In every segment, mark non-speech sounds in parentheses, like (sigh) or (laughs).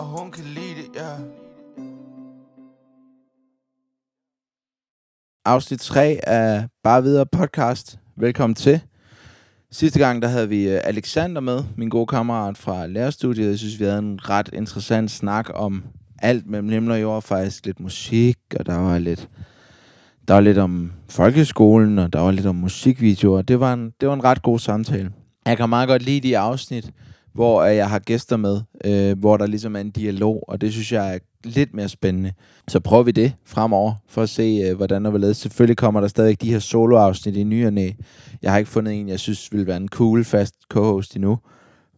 og hun kan lide det, ja. Afsnit 3 af Bare Videre podcast. Velkommen til. Sidste gang, der havde vi øh, Alexander med, min gode kammerat fra lærerstudiet. Jeg synes, vi havde en ret interessant snak om alt mellem himmel og jord. Faktisk lidt musik, og der var lidt, der var lidt om folkeskolen, og der var lidt om musikvideoer. Det var en, det var en ret god samtale. Jeg kan meget godt lide de afsnit, hvor jeg har gæster med, øh, hvor der ligesom er en dialog, og det synes jeg er lidt mere spændende. Så prøver vi det fremover, for at se, øh, hvordan der vil lede. Selvfølgelig kommer der stadig de her soloafsnit i ny og næ. Jeg har ikke fundet en, jeg synes vil være en cool, fast co-host endnu.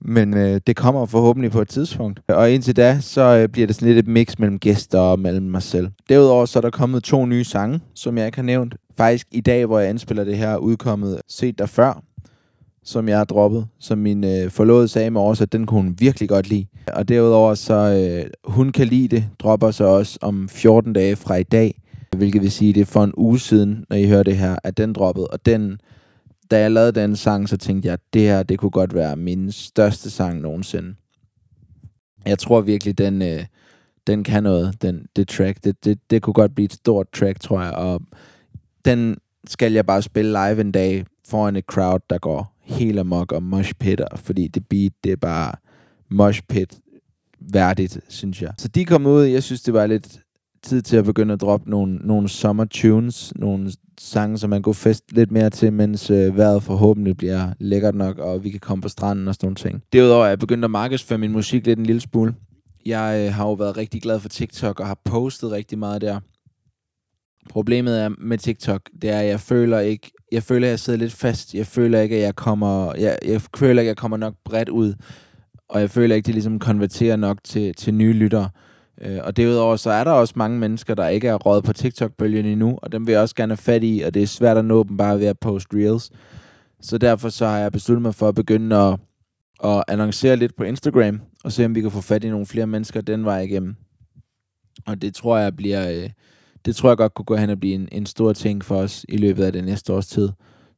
Men øh, det kommer forhåbentlig på et tidspunkt. Og indtil da, så øh, bliver det sådan lidt et mix mellem gæster og mellem mig selv. Derudover så er der kommet to nye sange, som jeg ikke har nævnt. Faktisk i dag, hvor jeg anspiller det her, udkommet Set der før, som jeg har droppet, som min øh, forlovede sagde mig også, at den kunne hun virkelig godt lide. Og derudover så, øh, hun kan lide det, dropper så også om 14 dage fra i dag, hvilket vil sige, det er for en uge siden, når I hører det her, at den droppede. Og den, da jeg lavede den sang, så tænkte jeg, at det her, det kunne godt være min største sang nogensinde. Jeg tror virkelig, den, øh, den kan noget, den, det track. Det, det, det kunne godt blive et stort track, tror jeg. Og den skal jeg bare spille live en dag foran et crowd, der går helt amok og mosh pitter, fordi det beat, det er bare mosh pit værdigt, synes jeg. Så de kom ud, jeg synes, det var lidt tid til at begynde at droppe nogle, nogle summer tunes, nogle sange, som man kunne feste lidt mere til, mens øh, vejret forhåbentlig bliver lækkert nok, og vi kan komme på stranden og sådan nogle ting. Derudover er jeg begyndt at markedsføre min musik lidt en lille smule. Jeg øh, har jo været rigtig glad for TikTok og har postet rigtig meget der. Problemet er med TikTok, det er, at jeg føler ikke, jeg føler, at jeg sidder lidt fast. Jeg føler ikke, at jeg kommer, jeg, jeg føler ikke, at jeg kommer nok bredt ud. Og jeg føler ikke, at det ligesom konverterer nok til, til nye lyttere. Øh, og derudover så er der også mange mennesker, der ikke er råd på TikTok-bølgen endnu, og dem vil jeg også gerne have fat i, og det er svært at nå dem bare ved at poste reels. Så derfor så har jeg besluttet mig for at begynde at, at annoncere lidt på Instagram, og se om vi kan få fat i nogle flere mennesker den vej igennem. Og det tror jeg bliver, øh, det tror jeg godt kunne gå hen og blive en, en stor ting for os i løbet af det næste års tid.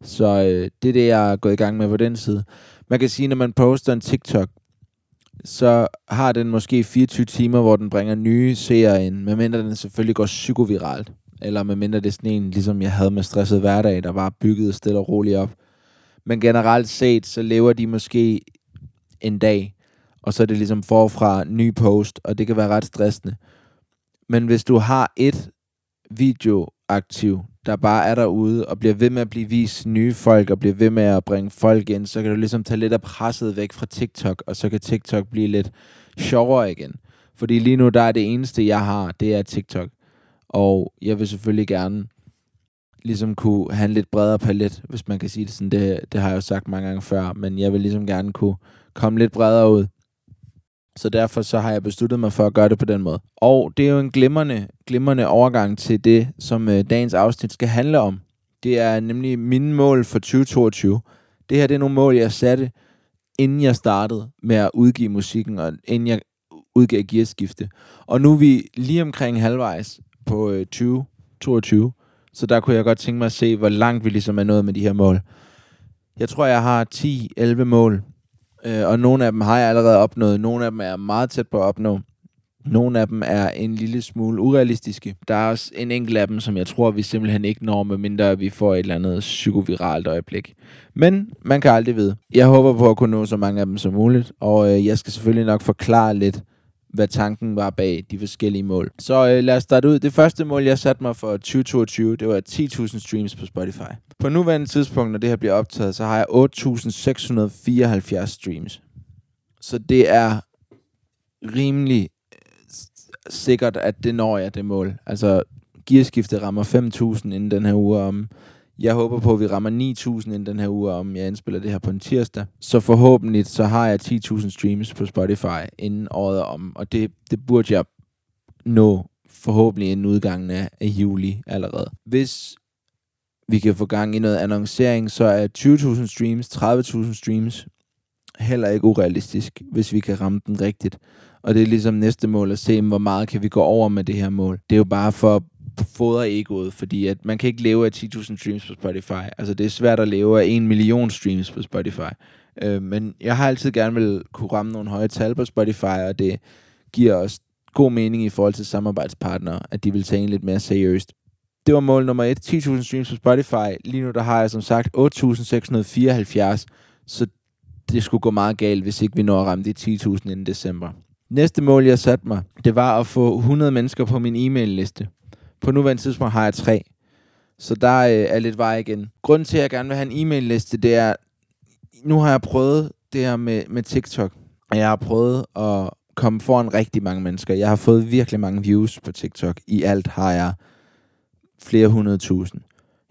Så øh, det er det, jeg er gået i gang med på den side. Man kan sige, når man poster en TikTok, så har den måske 24 timer, hvor den bringer nye seere ind, medmindre den selvfølgelig går psykoviralt. Eller medmindre det er sådan en, ligesom jeg havde med stresset hverdag, der var bygget stille og roligt op. Men generelt set, så lever de måske en dag, og så er det ligesom forfra ny post, og det kan være ret stressende. Men hvis du har et videoaktiv, der bare er derude og bliver ved med at blive vist nye folk og bliver ved med at bringe folk ind, så kan du ligesom tage lidt af presset væk fra TikTok, og så kan TikTok blive lidt sjovere igen. Fordi lige nu, der er det eneste, jeg har, det er TikTok. Og jeg vil selvfølgelig gerne ligesom kunne have en lidt bredere palet, hvis man kan sige det sådan. Det, det har jeg jo sagt mange gange før, men jeg vil ligesom gerne kunne komme lidt bredere ud. Så derfor så har jeg besluttet mig for at gøre det på den måde. Og det er jo en glimrende, glimrende overgang til det, som øh, dagens afsnit skal handle om. Det er nemlig mine mål for 2022. Det her det er nogle mål, jeg satte, inden jeg startede med at udgive musikken, og inden jeg udgav gearskifte. Og nu er vi lige omkring halvvejs på øh, 2022, så der kunne jeg godt tænke mig at se, hvor langt vi ligesom er nået med de her mål. Jeg tror, jeg har 10-11 mål, Øh, og nogle af dem har jeg allerede opnået. Nogle af dem er meget tæt på at opnå. Nogle af dem er en lille smule urealistiske. Der er også en enkelt af dem, som jeg tror, vi simpelthen ikke når, medmindre vi får et eller andet psykoviralt øjeblik. Men man kan aldrig vide. Jeg håber på at kunne nå så mange af dem som muligt, og øh, jeg skal selvfølgelig nok forklare lidt, hvad tanken var bag de forskellige mål. Så øh, lad os starte ud. Det første mål, jeg satte mig for 2022, det var 10.000 streams på Spotify. På nuværende tidspunkt, når det her bliver optaget, så har jeg 8.674 streams. Så det er rimelig øh, sikkert, at det når jeg det mål. Altså, gearskiftet rammer 5.000 inden den her uge om jeg håber på, at vi rammer 9.000 inden den her uge, om jeg indspiller det her på en tirsdag. Så forhåbentlig så har jeg 10.000 streams på Spotify inden året om, og det, det burde jeg nå forhåbentlig inden udgangen af, af juli allerede. Hvis vi kan få gang i noget annoncering, så er 20.000 streams, 30.000 streams heller ikke urealistisk, hvis vi kan ramme den rigtigt. Og det er ligesom næste mål at se, hvor meget kan vi gå over med det her mål. Det er jo bare for fodrer egoet, fordi at man kan ikke leve af 10.000 streams på Spotify. Altså det er svært at leve af 1 million streams på Spotify. Øh, men jeg har altid gerne vil kunne ramme nogle høje tal på Spotify, og det giver os god mening i forhold til samarbejdspartnere, at de vil tage en lidt mere seriøst. Det var mål nummer 1, 10.000 streams på Spotify. Lige nu der har jeg som sagt 8.674, så det skulle gå meget galt, hvis ikke vi når at ramme de 10.000 inden december. Næste mål, jeg satte mig, det var at få 100 mennesker på min e-mail-liste. På nuværende tidspunkt har jeg tre. Så der øh, er lidt vej igen. Grunden til, at jeg gerne vil have en e-mail-liste, det er, nu har jeg prøvet det her med, med TikTok. Og jeg har prøvet at komme foran rigtig mange mennesker. Jeg har fået virkelig mange views på TikTok. I alt har jeg flere hundrede tusind.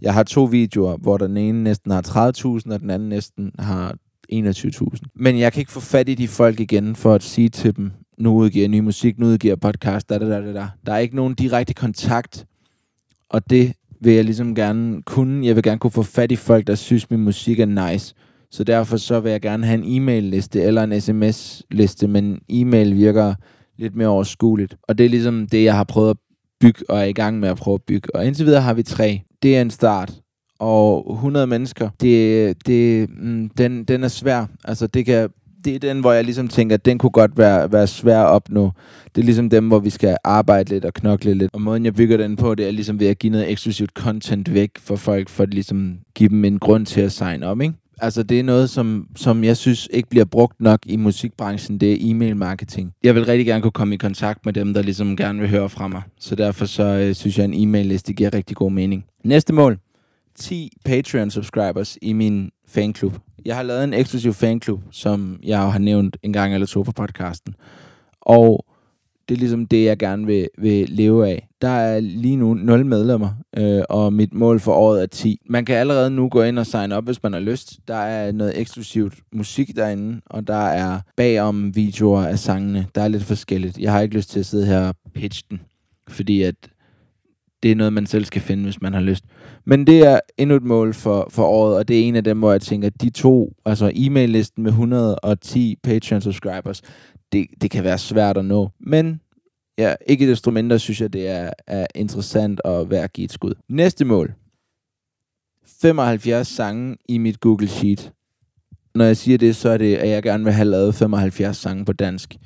Jeg har to videoer, hvor den ene næsten har 30.000, og den anden næsten har 21.000. Men jeg kan ikke få fat i de folk igen for at sige til dem, nu udgiver jeg ny musik, nu udgiver jeg podcast, da, da, da, da. Der er ikke nogen direkte kontakt, og det vil jeg ligesom gerne kunne. Jeg vil gerne kunne få fat i folk, der synes, min musik er nice. Så derfor så vil jeg gerne have en e-mail-liste eller en sms-liste, men e-mail virker lidt mere overskueligt. Og det er ligesom det, jeg har prøvet at bygge, og er i gang med at prøve at bygge. Og indtil videre har vi tre. Det er en start. Og 100 mennesker, det, det, mm, den, den er svær. Altså det kan det er den, hvor jeg ligesom tænker, at den kunne godt være, være svær at opnå. Det er ligesom dem, hvor vi skal arbejde lidt og knokle lidt. Og måden, jeg bygger den på, det er ligesom ved at give noget eksklusivt content væk for folk, for at ligesom give dem en grund til at sign op, ikke? Altså, det er noget, som, som jeg synes ikke bliver brugt nok i musikbranchen. Det er e-mail marketing. Jeg vil rigtig gerne kunne komme i kontakt med dem, der ligesom gerne vil høre fra mig. Så derfor så øh, synes jeg, at en e-mail-liste giver rigtig god mening. Næste mål. 10 Patreon-subscribers i min fanklub. Jeg har lavet en eksklusiv fanklub, som jeg har nævnt en gang eller to på podcasten. Og det er ligesom det, jeg gerne vil, vil leve af. Der er lige nu 0 medlemmer, øh, og mit mål for året er 10. Man kan allerede nu gå ind og signe op, hvis man har lyst. Der er noget eksklusivt musik derinde, og der er bagom videoer af sangene. Der er lidt forskelligt. Jeg har ikke lyst til at sidde her og pitche den, fordi at det er noget, man selv skal finde, hvis man har lyst. Men det er endnu et mål for, for året, og det er en af dem, hvor jeg tænker, at de to, altså e-mail-listen med 110 Patreon-subscribers, det, det kan være svært at nå. Men ja, ikke desto mindre synes jeg, det er, er interessant at være at give et skud. Næste mål. 75 sange i mit Google Sheet. Når jeg siger det, så er det, at jeg gerne vil have lavet 75 sange på dansk.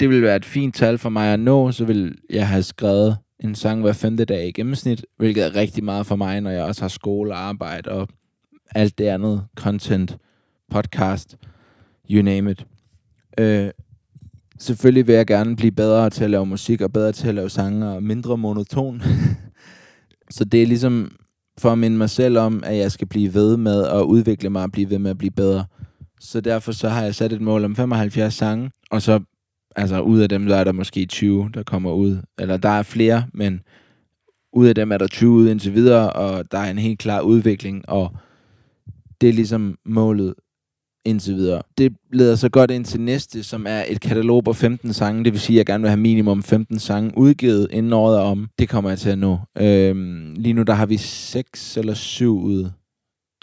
Det vil være et fint tal for mig at nå, så vil jeg have skrevet en sang hver femte dag i gennemsnit, hvilket er rigtig meget for mig, når jeg også har skole og arbejde og alt det andet, content, podcast, you name it. Øh, selvfølgelig vil jeg gerne blive bedre til at lave musik, og bedre til at lave sange, og mindre monoton. (laughs) så det er ligesom for at minde mig selv om, at jeg skal blive ved med at udvikle mig og blive ved med at blive bedre. Så derfor så har jeg sat et mål om 75 sange, og så altså ud af dem, der er der måske 20, der kommer ud. Eller der er flere, men ud af dem er der 20 ud indtil videre, og der er en helt klar udvikling, og det er ligesom målet indtil videre. Det leder så godt ind til næste, som er et katalog på 15 sange. Det vil sige, at jeg gerne vil have minimum 15 sange udgivet inden året er om. Det kommer jeg til at nå. Øhm, lige nu der har vi 6 eller 7 ude.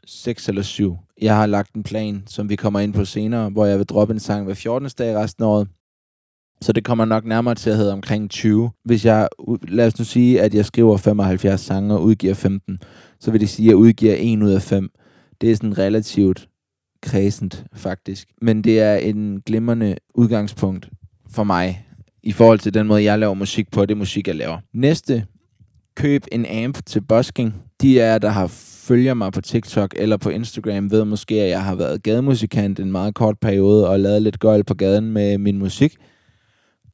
6 eller 7. Jeg har lagt en plan, som vi kommer ind på senere, hvor jeg vil droppe en sang hver 14. dag resten af året. Så det kommer nok nærmere til at hedde omkring 20. Hvis jeg, lad os nu sige, at jeg skriver 75 sange og udgiver 15, så vil det sige, at jeg udgiver 1 ud af 5. Det er sådan relativt kredsent, faktisk. Men det er en glimrende udgangspunkt for mig, i forhold til den måde, jeg laver musik på, det musik, jeg laver. Næste, køb en amp til busking. De er, der har følger mig på TikTok eller på Instagram, ved måske, at jeg har været gademusikant en meget kort periode og lavet lidt gøjl på gaden med min musik.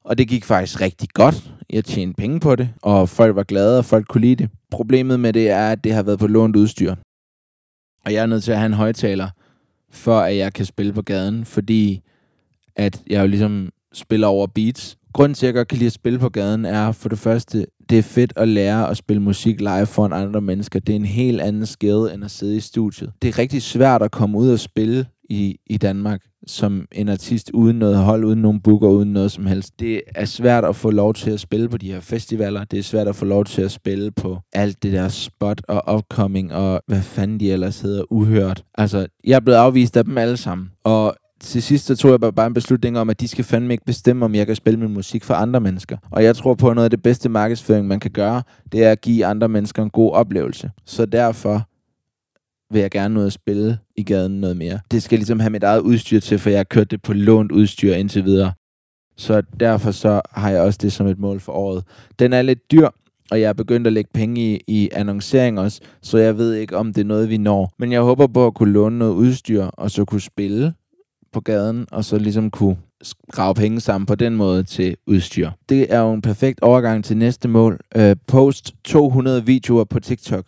Og det gik faktisk rigtig godt. Jeg tjente penge på det, og folk var glade, og folk kunne lide det. Problemet med det er, at det har været på lånt udstyr. Og jeg er nødt til at have en højtaler, for at jeg kan spille på gaden, fordi at jeg jo ligesom spiller over beats. Grunden til, at jeg godt kan lide at spille på gaden, er for det første, det er fedt at lære at spille musik live foran andre mennesker. Det er en helt anden skade, end at sidde i studiet. Det er rigtig svært at komme ud og spille i, i Danmark som en artist uden noget hold, uden nogen booker, uden noget som helst. Det er svært at få lov til at spille på de her festivaler. Det er svært at få lov til at spille på alt det der spot og upcoming og hvad fanden de ellers hedder, uhørt. Altså, jeg er blevet afvist af dem alle sammen. Og til sidst så tog jeg bare en beslutning om, at de skal fandme ikke bestemme, om jeg kan spille min musik for andre mennesker. Og jeg tror på, at noget af det bedste markedsføring, man kan gøre, det er at give andre mennesker en god oplevelse. Så derfor vil jeg gerne noget at spille i gaden noget mere. Det skal ligesom have mit eget udstyr til, for jeg har kørt det på lånt udstyr indtil videre. Så derfor så har jeg også det som et mål for året. Den er lidt dyr, og jeg er begyndt at lægge penge i, i annoncering også, så jeg ved ikke, om det er noget, vi når. Men jeg håber på at kunne låne noget udstyr, og så kunne spille på gaden, og så ligesom kunne grave penge sammen på den måde til udstyr. Det er jo en perfekt overgang til næste mål. Øh, post 200 videoer på TikTok.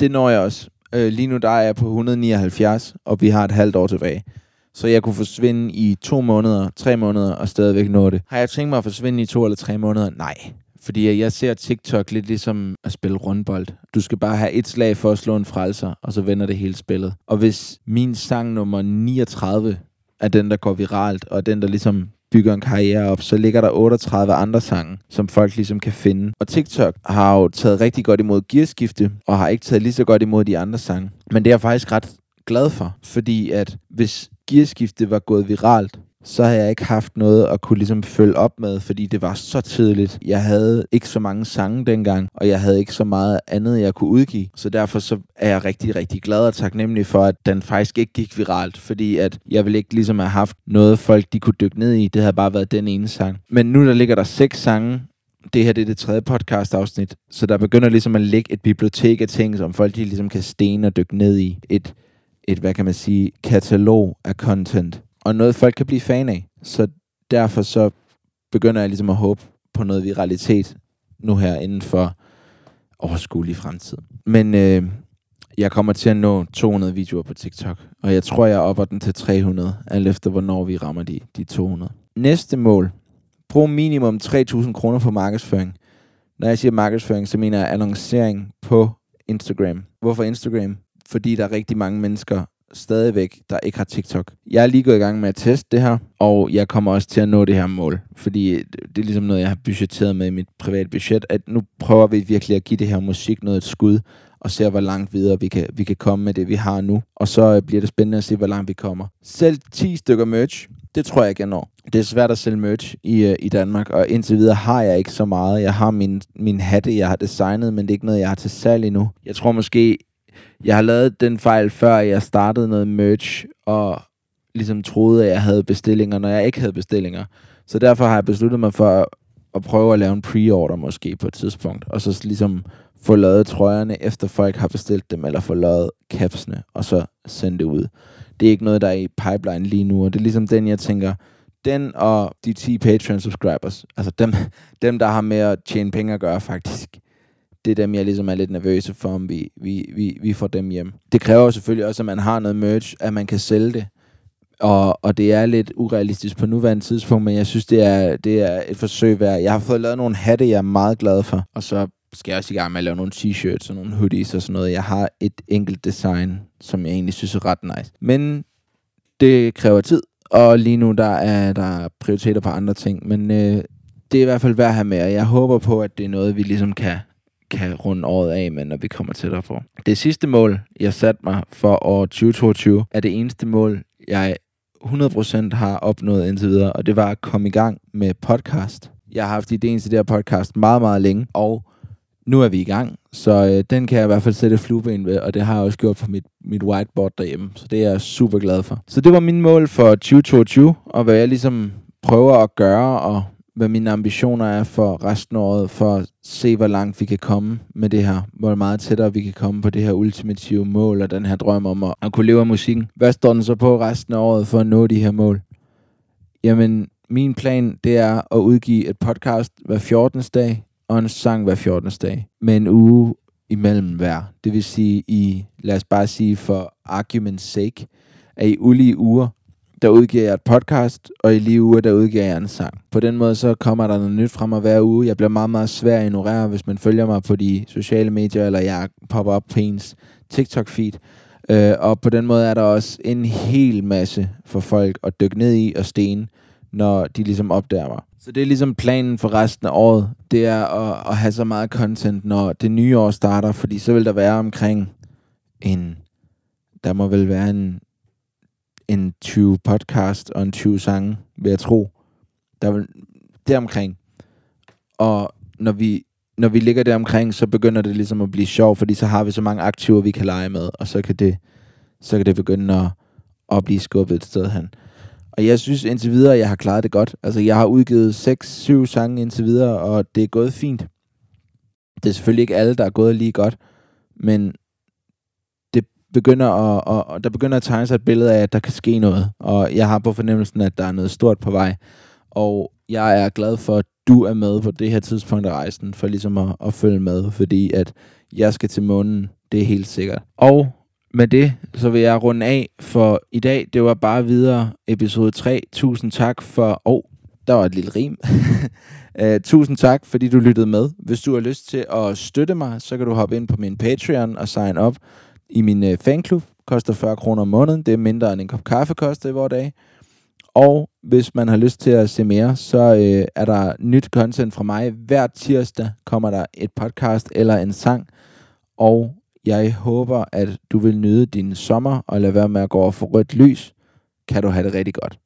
Det når jeg også. Øh, lige nu der er jeg på 179, og vi har et halvt år tilbage. Så jeg kunne forsvinde i to måneder, tre måneder og stadigvæk nå det. Har jeg tænkt mig at forsvinde i to eller tre måneder? Nej. Fordi jeg ser TikTok lidt ligesom at spille rundbold. Du skal bare have et slag for at slå en frelser, og så vender det hele spillet. Og hvis min sang nummer 39 er den, der går viralt, og den, der ligesom bygger en karriere op, så ligger der 38 andre sange, som folk ligesom kan finde. Og TikTok har jo taget rigtig godt imod gearskifte, og har ikke taget lige så godt imod de andre sange. Men det er jeg faktisk ret glad for, fordi at hvis gearskifte var gået viralt, så har jeg ikke haft noget at kunne ligesom følge op med, fordi det var så tidligt. Jeg havde ikke så mange sange dengang, og jeg havde ikke så meget andet, jeg kunne udgive. Så derfor så er jeg rigtig, rigtig glad og taknemmelig for, at den faktisk ikke gik viralt, fordi at jeg ville ikke ligesom have haft noget, folk de kunne dykke ned i. Det havde bare været den ene sang. Men nu der ligger der seks sange, det her det er det tredje podcast afsnit, så der begynder ligesom at ligge et bibliotek af ting, som folk de ligesom kan stene og dykke ned i. Et, et, hvad kan man sige, katalog af content og noget folk kan blive fan af. Så derfor så begynder jeg ligesom at håbe på noget viralitet nu her inden for overskuelig fremtid. Men øh, jeg kommer til at nå 200 videoer på TikTok, og jeg tror, jeg opper den til 300, alt efter hvornår vi rammer de, de 200. Næste mål. Brug minimum 3.000 kroner på markedsføring. Når jeg siger markedsføring, så mener jeg annoncering på Instagram. Hvorfor Instagram? Fordi der er rigtig mange mennesker, stadigvæk, der ikke har TikTok. Jeg er lige gået i gang med at teste det her, og jeg kommer også til at nå det her mål. Fordi det er ligesom noget, jeg har budgetteret med i mit private budget, at nu prøver vi virkelig at give det her musik noget et skud, og se, hvor langt videre vi kan, vi kan komme med det, vi har nu. Og så øh, bliver det spændende at se, hvor langt vi kommer. Selv 10 stykker merch, det tror jeg ikke, jeg når. Det er svært at sælge merch i, øh, i Danmark, og indtil videre har jeg ikke så meget. Jeg har min, min hatte, jeg har designet, men det er ikke noget, jeg har til salg endnu. Jeg tror måske, jeg har lavet den fejl, før jeg startede noget merch, og ligesom troede, at jeg havde bestillinger, når jeg ikke havde bestillinger. Så derfor har jeg besluttet mig for at, prøve at lave en pre-order måske på et tidspunkt, og så ligesom få lavet trøjerne, efter folk har bestilt dem, eller få lavet capsene, og så sende det ud. Det er ikke noget, der er i pipeline lige nu, og det er ligesom den, jeg tænker, den og de 10 Patreon subscribers, altså dem, (laughs) dem der har med at tjene penge at gøre faktisk, det er dem, jeg ligesom er lidt nervøse for, om vi, vi, vi, vi får dem hjem. Det kræver selvfølgelig også, at man har noget merch, at man kan sælge det. Og, og det er lidt urealistisk på nuværende tidspunkt, men jeg synes, det er, det er et forsøg værd. Jeg har fået lavet nogle hatte, jeg er meget glad for. Og så skal jeg også i gang med at lave nogle t-shirts og nogle hoodies og sådan noget. Jeg har et enkelt design, som jeg egentlig synes er ret nice. Men det kræver tid, og lige nu der er der prioriteter på andre ting. Men øh, det er i hvert fald værd at have med, og jeg håber på, at det er noget, vi ligesom kan kan runde året af med, når vi kommer tættere på. Det sidste mål, jeg satte mig for år 2022, er det eneste mål, jeg 100% har opnået indtil videre, og det var at komme i gang med podcast. Jeg har haft ideen til det her podcast meget, meget længe, og nu er vi i gang, så øh, den kan jeg i hvert fald sætte flueben ved, og det har jeg også gjort på mit, mit whiteboard derhjemme, så det er jeg super glad for. Så det var min mål for 2022, og hvad jeg ligesom prøver at gøre, og hvad mine ambitioner er for resten af året, for at se, hvor langt vi kan komme med det her. Hvor meget tættere vi kan komme på det her ultimative mål, og den her drøm om at, at kunne leve af musikken. Hvad står den så på resten af året for at nå de her mål? Jamen, min plan, det er at udgive et podcast hver 14. dag, og en sang hver 14. dag, med en uge imellem hver. Det vil sige, i, lad os bare sige for argument's sake, at i ulige uger, der udgiver jeg et podcast, og i lige uger, der udgiver jeg en sang. På den måde, så kommer der noget nyt fra mig hver uge. Jeg bliver meget, meget svær at ignorere, hvis man følger mig på de sociale medier, eller jeg popper op på ens TikTok-feed. Øh, og på den måde er der også en hel masse for folk at dykke ned i og sten, når de ligesom opdager mig. Så det er ligesom planen for resten af året. Det er at, at have så meget content, når det nye år starter, fordi så vil der være omkring en... Der må vel være en en 20 podcast og en 20 sange, vil jeg tro. Der er deromkring. Og når vi, når vi ligger deromkring, så begynder det ligesom at blive sjovt, fordi så har vi så mange aktiver, vi kan lege med, og så kan det, så kan det begynde at, at blive skubbet et sted hen. Og jeg synes indtil videre, at jeg har klaret det godt. Altså, jeg har udgivet 6-7 sange indtil videre, og det er gået fint. Det er selvfølgelig ikke alle, der er gået lige godt, men begynder at, at, der begynder at tegne sig et billede af, at der kan ske noget. Og jeg har på fornemmelsen, at der er noget stort på vej. Og jeg er glad for, at du er med på det her tidspunkt af rejsen, for ligesom at, at følge med, fordi at jeg skal til månen, det er helt sikkert. Og med det, så vil jeg runde af for i dag. Det var bare videre episode 3. Tusind tak for... Åh, oh, der var et lille rim. uh, (laughs) tusind tak, fordi du lyttede med. Hvis du har lyst til at støtte mig, så kan du hoppe ind på min Patreon og sign op i min øh, fanklub. Koster 40 kroner om måneden. Det er mindre end en kop kaffe koster i vores dag. Og hvis man har lyst til at se mere, så øh, er der nyt content fra mig. Hver tirsdag kommer der et podcast eller en sang. Og jeg håber, at du vil nyde din sommer og lade være med at gå over for rødt lys. Kan du have det rigtig godt.